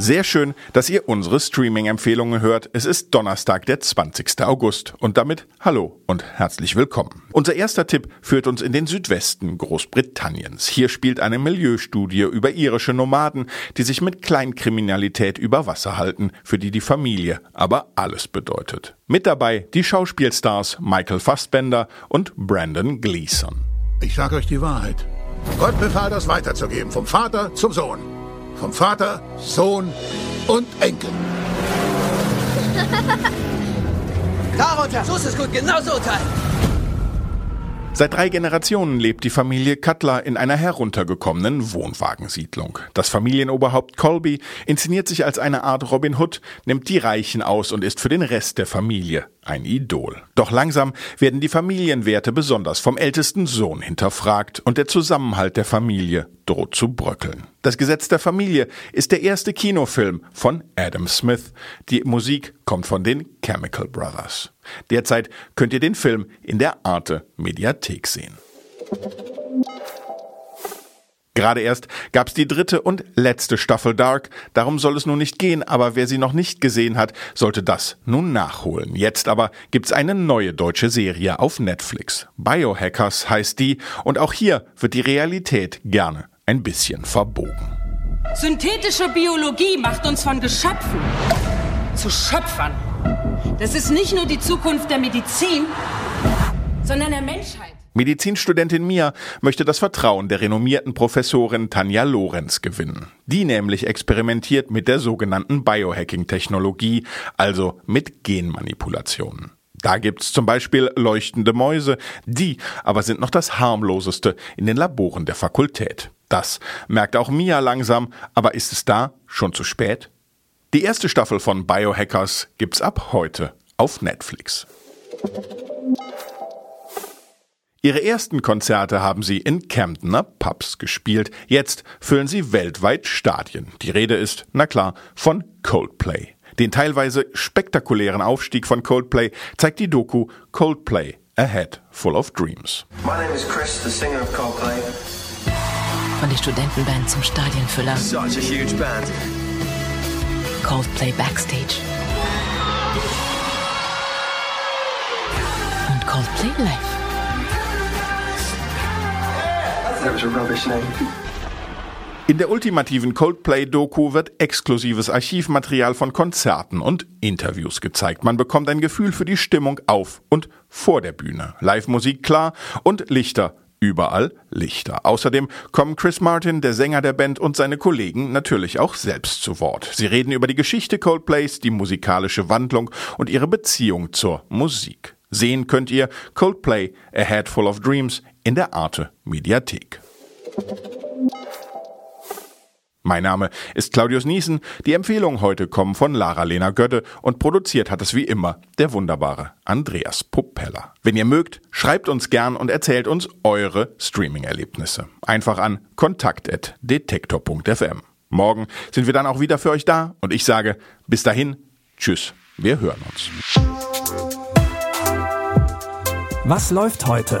Sehr schön, dass ihr unsere Streaming-Empfehlungen hört. Es ist Donnerstag, der 20. August. Und damit hallo und herzlich willkommen. Unser erster Tipp führt uns in den Südwesten Großbritanniens. Hier spielt eine Milieustudie über irische Nomaden, die sich mit Kleinkriminalität über Wasser halten, für die die Familie aber alles bedeutet. Mit dabei die Schauspielstars Michael Fassbender und Brandon Gleeson. Ich sage euch die Wahrheit. Gott befahl, das weiterzugeben, vom Vater zum Sohn. Vom Vater, Sohn und Enkel. Darunter! So ist es gut, genau so, Teil! Seit drei Generationen lebt die Familie Cutler in einer heruntergekommenen Wohnwagensiedlung. Das Familienoberhaupt Colby inszeniert sich als eine Art Robin Hood, nimmt die Reichen aus und ist für den Rest der Familie ein Idol. Doch langsam werden die Familienwerte besonders vom ältesten Sohn hinterfragt und der Zusammenhalt der Familie droht zu bröckeln. Das Gesetz der Familie ist der erste Kinofilm von Adam Smith. Die Musik kommt von den Chemical Brothers. Derzeit könnt ihr den Film in der Arte Mediathek sehen. Gerade erst gab's die dritte und letzte Staffel Dark. Darum soll es nun nicht gehen, aber wer sie noch nicht gesehen hat, sollte das nun nachholen. Jetzt aber gibt's eine neue deutsche Serie auf Netflix. Biohackers heißt die und auch hier wird die Realität gerne ein bisschen verbogen. Synthetische Biologie macht uns von Geschöpfen zu Schöpfern. Das ist nicht nur die Zukunft der Medizin, sondern der Menschheit. Medizinstudentin Mia möchte das Vertrauen der renommierten Professorin Tanja Lorenz gewinnen. Die nämlich experimentiert mit der sogenannten Biohacking-Technologie, also mit Genmanipulationen. Da gibt's zum Beispiel leuchtende Mäuse, die aber sind noch das harmloseste in den Laboren der Fakultät. Das merkt auch Mia langsam, aber ist es da schon zu spät? Die erste Staffel von Biohackers gibt's ab heute auf Netflix. Ihre ersten Konzerte haben sie in Camdener Pubs gespielt. Jetzt füllen sie weltweit Stadien. Die Rede ist, na klar, von Coldplay. Den teilweise spektakulären Aufstieg von Coldplay zeigt die Doku Coldplay, A Head Full of Dreams. My name is Chris, the singer of Coldplay. Von der Studentenband zum Stadienfüller. Such a huge band. Coldplay Backstage. Und Coldplay Live. That was a rubbish name. In der ultimativen Coldplay-Doku wird exklusives Archivmaterial von Konzerten und Interviews gezeigt. Man bekommt ein Gefühl für die Stimmung auf und vor der Bühne. Live-Musik klar und Lichter überall Lichter. Außerdem kommen Chris Martin, der Sänger der Band, und seine Kollegen natürlich auch selbst zu Wort. Sie reden über die Geschichte Coldplays, die musikalische Wandlung und ihre Beziehung zur Musik. Sehen könnt ihr Coldplay, A Head Full of Dreams in der Arte Mediathek. Mein Name ist Claudius Niesen. Die Empfehlungen heute kommen von Lara-Lena Götte und produziert hat es wie immer der wunderbare Andreas Popella. Wenn ihr mögt, schreibt uns gern und erzählt uns eure Streaming-Erlebnisse. Einfach an kontakt.detektor.fm. Morgen sind wir dann auch wieder für euch da und ich sage bis dahin, tschüss, wir hören uns. Was läuft heute?